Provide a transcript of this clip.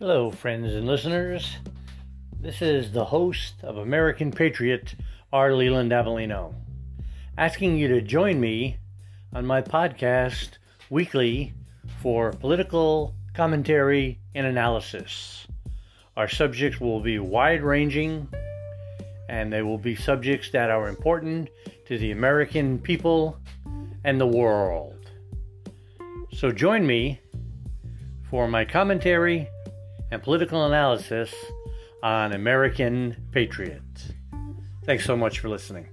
Hello, friends and listeners. This is the host of American Patriot, R. Leland Avellino, asking you to join me on my podcast weekly for political commentary and analysis. Our subjects will be wide ranging and they will be subjects that are important to the American people and the world. So join me for my commentary and political analysis on American Patriots. Thanks so much for listening.